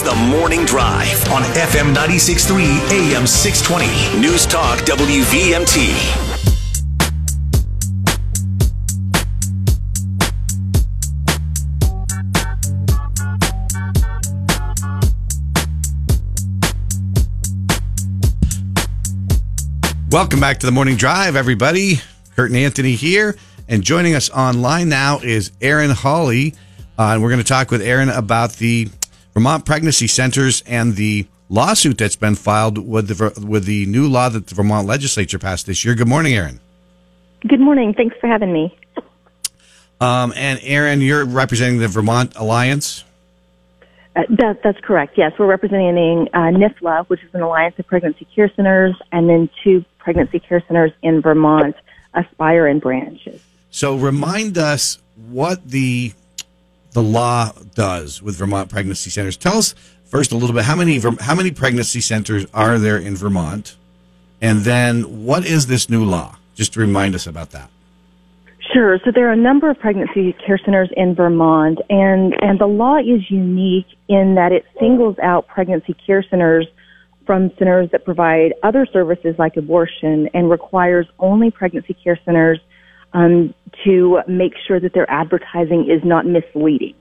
is The Morning Drive on FM 96.3 AM 620. News Talk WVMT. Welcome back to the Morning Drive, everybody. Kurt and Anthony here. And joining us online now is Erin Hawley. Uh, and we're going to talk with Erin about the Vermont pregnancy centers and the lawsuit that's been filed with the with the new law that the Vermont legislature passed this year. Good morning, Erin. Good morning. Thanks for having me. Um, and Erin, you're representing the Vermont Alliance. Uh, that, that's correct. Yes, we're representing uh, NIFLA, which is an alliance of pregnancy care centers, and then two pregnancy care centers in Vermont, Aspire and Branches. So, remind us what the the law does with Vermont pregnancy centers. Tell us first a little bit how many how many pregnancy centers are there in Vermont, and then what is this new law? Just to remind us about that. Sure. So there are a number of pregnancy care centers in Vermont, and, and the law is unique in that it singles out pregnancy care centers from centers that provide other services like abortion and requires only pregnancy care centers um, to make sure that their advertising is not misleading.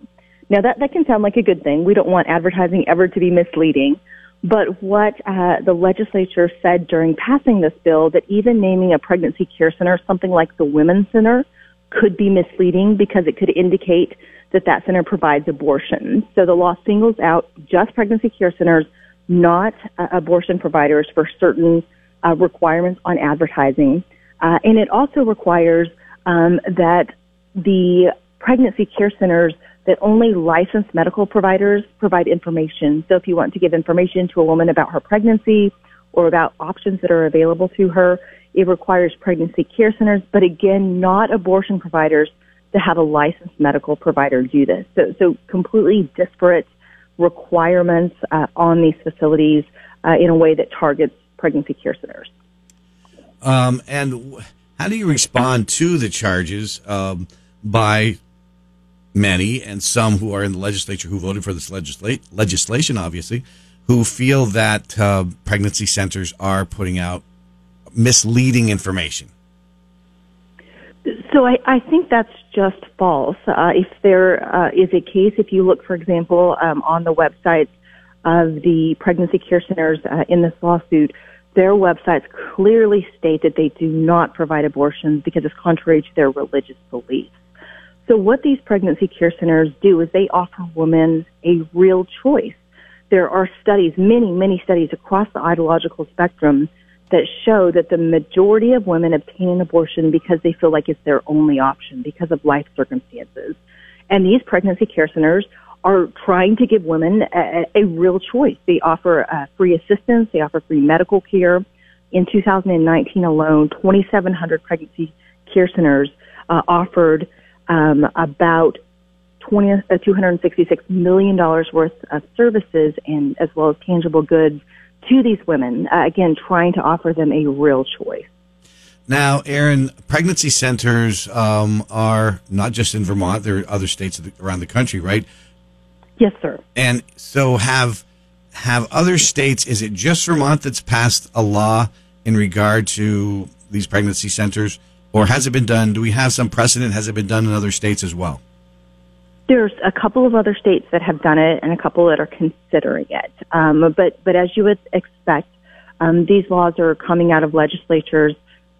Now that, that can sound like a good thing. We don't want advertising ever to be misleading. But what uh, the legislature said during passing this bill that even naming a pregnancy care center, something like the Women's Center, could be misleading because it could indicate that that center provides abortion. So the law singles out just pregnancy care centers, not uh, abortion providers for certain uh, requirements on advertising. Uh, and it also requires um, that the pregnancy care centers that only licensed medical providers provide information. So if you want to give information to a woman about her pregnancy or about options that are available to her, it requires pregnancy care centers, but again, not abortion providers to have a licensed medical provider do this. So, so completely disparate requirements uh, on these facilities uh, in a way that targets pregnancy care centers. Um, and how do you respond to the charges um, by many and some who are in the legislature who voted for this legisla- legislation, obviously, who feel that uh, pregnancy centers are putting out misleading information? So I, I think that's just false. Uh, if there uh, is a case, if you look, for example, um, on the websites of the pregnancy care centers uh, in this lawsuit, their websites clearly state that they do not provide abortions because it's contrary to their religious beliefs. So what these pregnancy care centers do is they offer women a real choice. There are studies, many, many studies across the ideological spectrum that show that the majority of women obtain an abortion because they feel like it's their only option because of life circumstances. And these pregnancy care centers are trying to give women a, a real choice. They offer uh, free assistance, they offer free medical care. In 2019 alone, 2,700 pregnancy care centers uh, offered um, about 20, uh, $266 million worth of services and as well as tangible goods to these women, uh, again, trying to offer them a real choice. Now, Erin, pregnancy centers um, are not just in Vermont; there are other states around the country, right? Yes, sir. And so, have have other states? Is it just Vermont that's passed a law in regard to these pregnancy centers, or has it been done? Do we have some precedent? Has it been done in other states as well? There's a couple of other states that have done it and a couple that are considering it. Um, but, but as you would expect, um, these laws are coming out of legislatures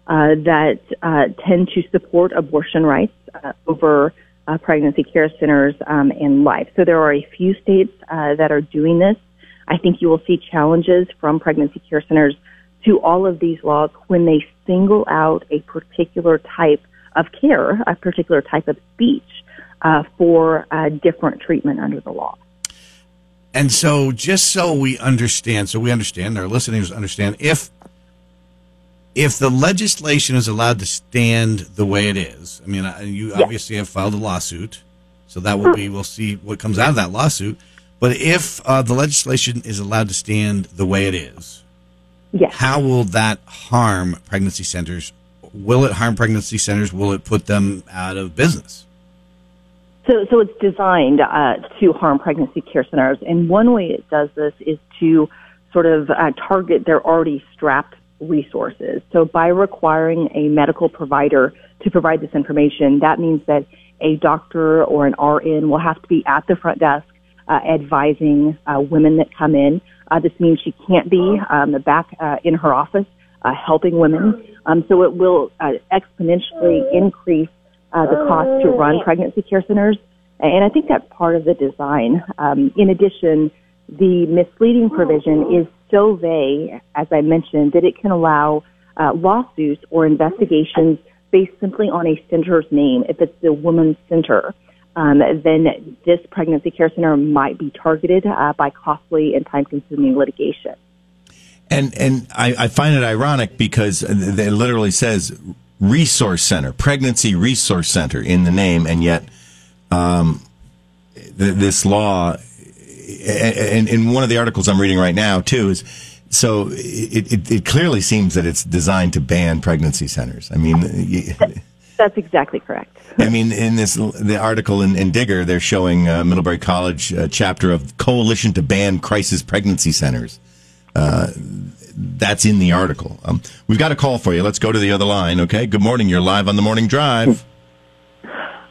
uh, that uh, tend to support abortion rights uh, over uh, pregnancy care centers um, and life. So there are a few states uh, that are doing this. I think you will see challenges from pregnancy care centers to all of these laws when they single out a particular type of care, a particular type of speech uh, for uh, different treatment under the law. And so, just so we understand, so we understand, our listeners understand, if if the legislation is allowed to stand the way it is, I mean, you obviously have filed a lawsuit, so that will be we'll see what comes out of that lawsuit. But if uh, the legislation is allowed to stand the way it is, yes. how will that harm pregnancy centers? Will it harm pregnancy centers? Will it put them out of business? So, so it's designed uh, to harm pregnancy care centers, and one way it does this is to sort of uh, target their already strapped resources. So, by requiring a medical provider to provide this information, that means that a doctor or an RN will have to be at the front desk uh, advising uh, women that come in. Uh, this means she can't be um, back uh, in her office uh, helping women. Um, so it will uh, exponentially increase the cost to run pregnancy care centers. And I think that's part of the design. Um, in addition, the misleading provision is so vague, as I mentioned, that it can allow uh, lawsuits or investigations based simply on a center's name. If it's the woman's center, um, then this pregnancy care center might be targeted uh, by costly and time-consuming litigation. And and I, I find it ironic because it literally says resource center, pregnancy resource center in the name, and yet um, th- this law, and in one of the articles I'm reading right now too, is so it, it, it, clearly seems that it's designed to ban pregnancy centers. I mean, that's exactly correct. I mean, in this the article in, in Digger, they're showing uh, Middlebury College uh, chapter of Coalition to Ban Crisis Pregnancy Centers. Uh, that's in the article. Um, we've got a call for you. Let's go to the other line. Okay. Good morning. You're live on the morning drive.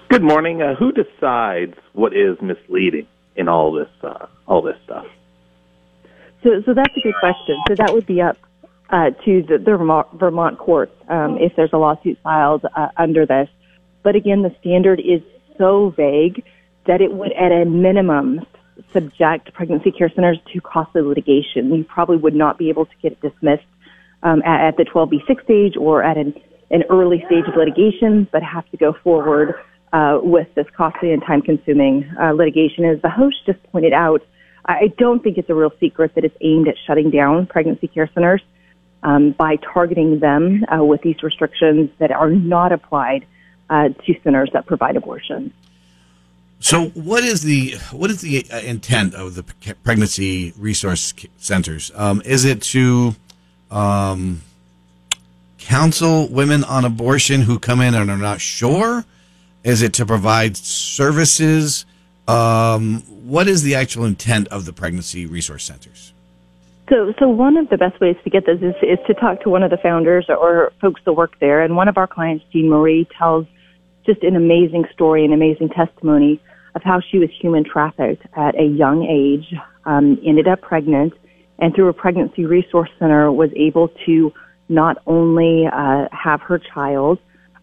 Good morning. Uh, who decides what is misleading in all this uh, all this stuff? So, so that's a good question. So that would be up uh, to the, the Vermont, courts um, if there's a lawsuit filed uh, under this. But again, the standard is so vague that it would, at a minimum, subject pregnancy care centers to costly litigation. You probably would not be able to get it dismissed um, at, at the 12B6 stage or at an, an early stage of litigation, but have to go forward uh, with this costly and time-consuming uh, litigation. As the host just pointed out, I don't think it's a real secret that it's aimed at shutting down pregnancy care centers um, by targeting them uh, with these restrictions that are not applied uh, to centers that provide abortion. So, what is the what is the uh, intent of the pregnancy resource centers? Um, is it to um, counsel women on abortion who come in and are not sure? Is it to provide services? Um, what is the actual intent of the pregnancy resource centers? So, so one of the best ways to get this is, is to talk to one of the founders or folks that work there. And one of our clients, Jean Marie, tells just an amazing story, an amazing testimony of how she was human trafficked at a young age, um, ended up pregnant, and through a pregnancy resource center was able to not only uh, have her child,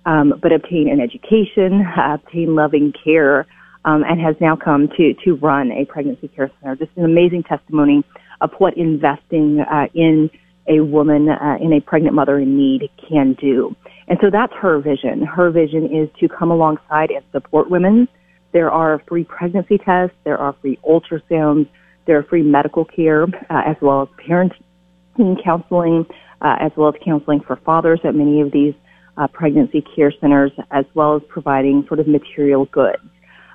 um, but obtain an education, uh, obtain loving care, um, and has now come to to run a pregnancy care center. Just an amazing testimony of what investing uh, in a woman, uh, in a pregnant mother in need, can do. And so that's her vision. Her vision is to come alongside and support women there are free pregnancy tests. There are free ultrasounds. There are free medical care, uh, as well as parenting counseling, uh, as well as counseling for fathers at many of these uh, pregnancy care centers, as well as providing sort of material goods.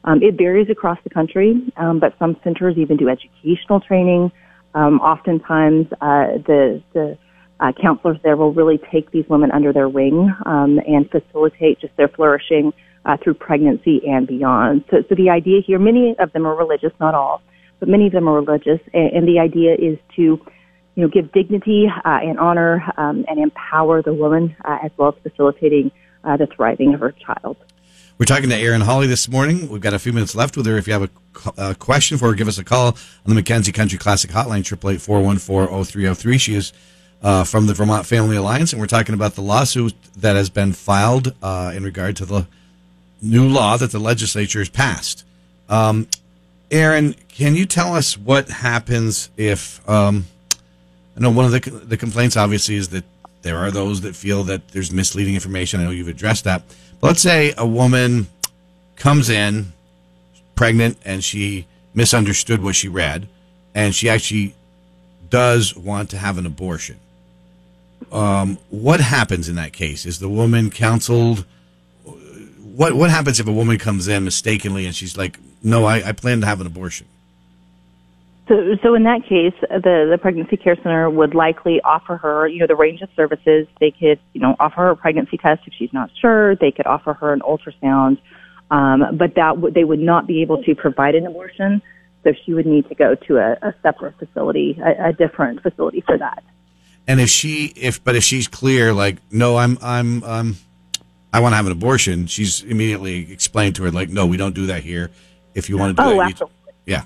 Um, it varies across the country, um, but some centers even do educational training. Um, oftentimes, uh, the the uh, counselors there will really take these women under their wing um, and facilitate just their flourishing uh, through pregnancy and beyond. So, so the idea here, many of them are religious, not all, but many of them are religious, and, and the idea is to, you know, give dignity uh, and honor um, and empower the woman uh, as well as facilitating uh, the thriving of her child. We're talking to Erin Hawley this morning. We've got a few minutes left with her. If you have a, a question for her, give us a call on the McKenzie Country Classic Hotline, 888 She is uh, from the Vermont Family Alliance, and we're talking about the lawsuit that has been filed uh, in regard to the new law that the legislature has passed. Um, Erin, can you tell us what happens if? Um, I know one of the the complaints obviously is that there are those that feel that there's misleading information. I know you've addressed that. But let's say a woman comes in pregnant and she misunderstood what she read, and she actually does want to have an abortion. Um, what happens in that case? Is the woman counseled? what what happens if a woman comes in mistakenly and she's like, "No, I, I plan to have an abortion." So, so in that case, the the pregnancy care center would likely offer her, you know, the range of services. They could, you know, offer her a pregnancy test if she's not sure. They could offer her an ultrasound, Um, but that w- they would not be able to provide an abortion, so she would need to go to a, a separate facility, a, a different facility for that. And if she, if but if she's clear, like, no, I'm, I'm, um, I want to have an abortion. She's immediately explained to her, like, no, we don't do that here. If you want to do Oh, that, you- absolutely. yeah.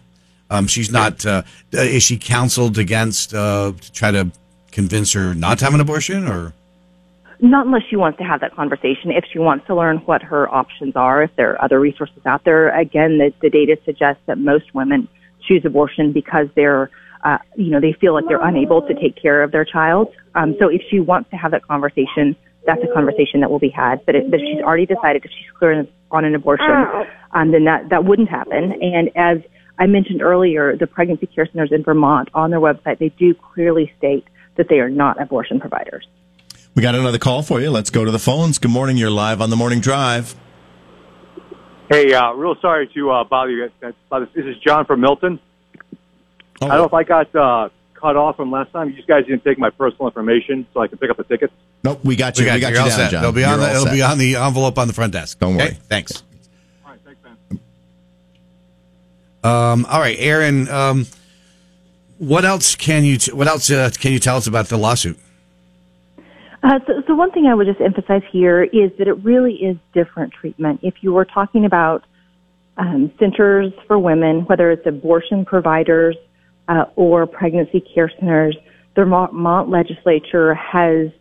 Um, she's not. Uh, is she counseled against uh, to try to convince her not to have an abortion, or Not unless she wants to have that conversation. If she wants to learn what her options are, if there are other resources out there, again, the, the data suggests that most women choose abortion because they're, uh, you know, they feel like they're unable to take care of their child. Um, so if she wants to have that conversation, that's a conversation that will be had. But if, if she's already decided if she's clear on an abortion, um, then that, that wouldn't happen. And as I mentioned earlier, the pregnancy care centers in Vermont on their website, they do clearly state that they are not abortion providers. We got another call for you. Let's go to the phones. Good morning. You're live on the morning drive. Hey, uh, real sorry to uh, bother you. guys. This is John from Milton. Oh, I don't know if I got uh, cut off from last time. You guys didn't take my personal information so I can pick up the tickets. nope, we got you. We got, you're you all down, set. John. It'll be on You're the it'll set. be on the envelope on the front desk. Don't Okay? worry. Thanks. All right, thanks, man. Um, all right, Erin. Um, what else can you t- what else uh, can you tell us about the lawsuit? Uh, so, so one thing I would just emphasize here is that it really is different treatment. If you were talking about um, centers for women, whether it's abortion providers uh, or pregnancy care centers, the Vermont legislature has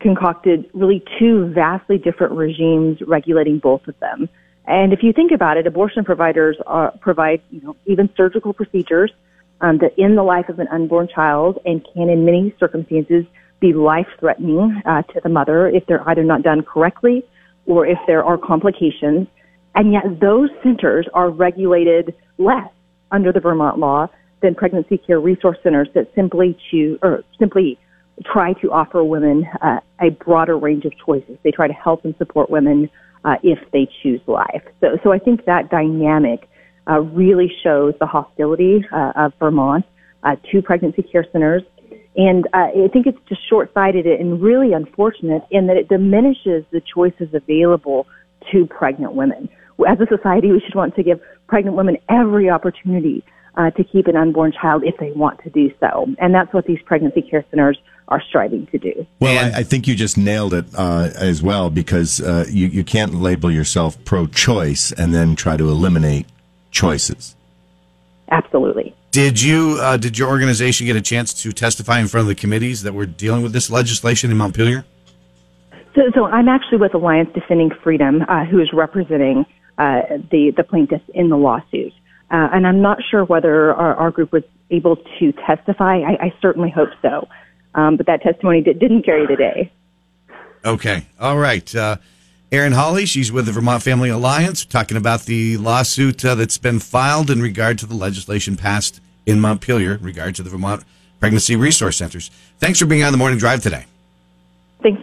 concocted really two vastly different regimes regulating both of them. And if you think about it, abortion providers are, provide, you know, even surgical procedures um, that end the life of an unborn child and can, in many circumstances, be life-threatening uh, to the mother if they're either not done correctly or if there are complications. And yet, those centers are regulated less under the Vermont law than pregnancy care resource centers that simply choose or simply try to offer women uh, a broader range of choices. They try to help and support women uh, if they choose life. So, so I think that dynamic uh, really shows the hostility uh, of Vermont uh, to pregnancy care centers. And uh, I think it's just short-sighted and really unfortunate in that it diminishes the choices available to pregnant women. As a society, we should want to give pregnant women every opportunity uh, to keep an unborn child if they want to do so. And that's what these pregnancy care centers are striving to do. Well, And- I, I think you just nailed it uh, as well because uh, you, you can't label yourself pro choice and then try to eliminate choices. Absolutely. Did you uh, did your organization get a chance to testify in front of the committees that were dealing with this legislation in Montpelier? So, so I'm actually with Alliance Defending Freedom, uh, who is representing uh, the the plaintiffs in the lawsuit, uh, and I'm not sure whether our, our group was able to testify. I, I certainly hope so, um, but that testimony did, didn't carry the day. Okay. All right. Uh, Erin Hawley, she's with the Vermont Family Alliance, talking about the lawsuit uh, that's been filed in regard to the legislation passed in Montpelier in regard to the Vermont Pregnancy Resource Centers. Thanks for being on the morning drive today. Thanks so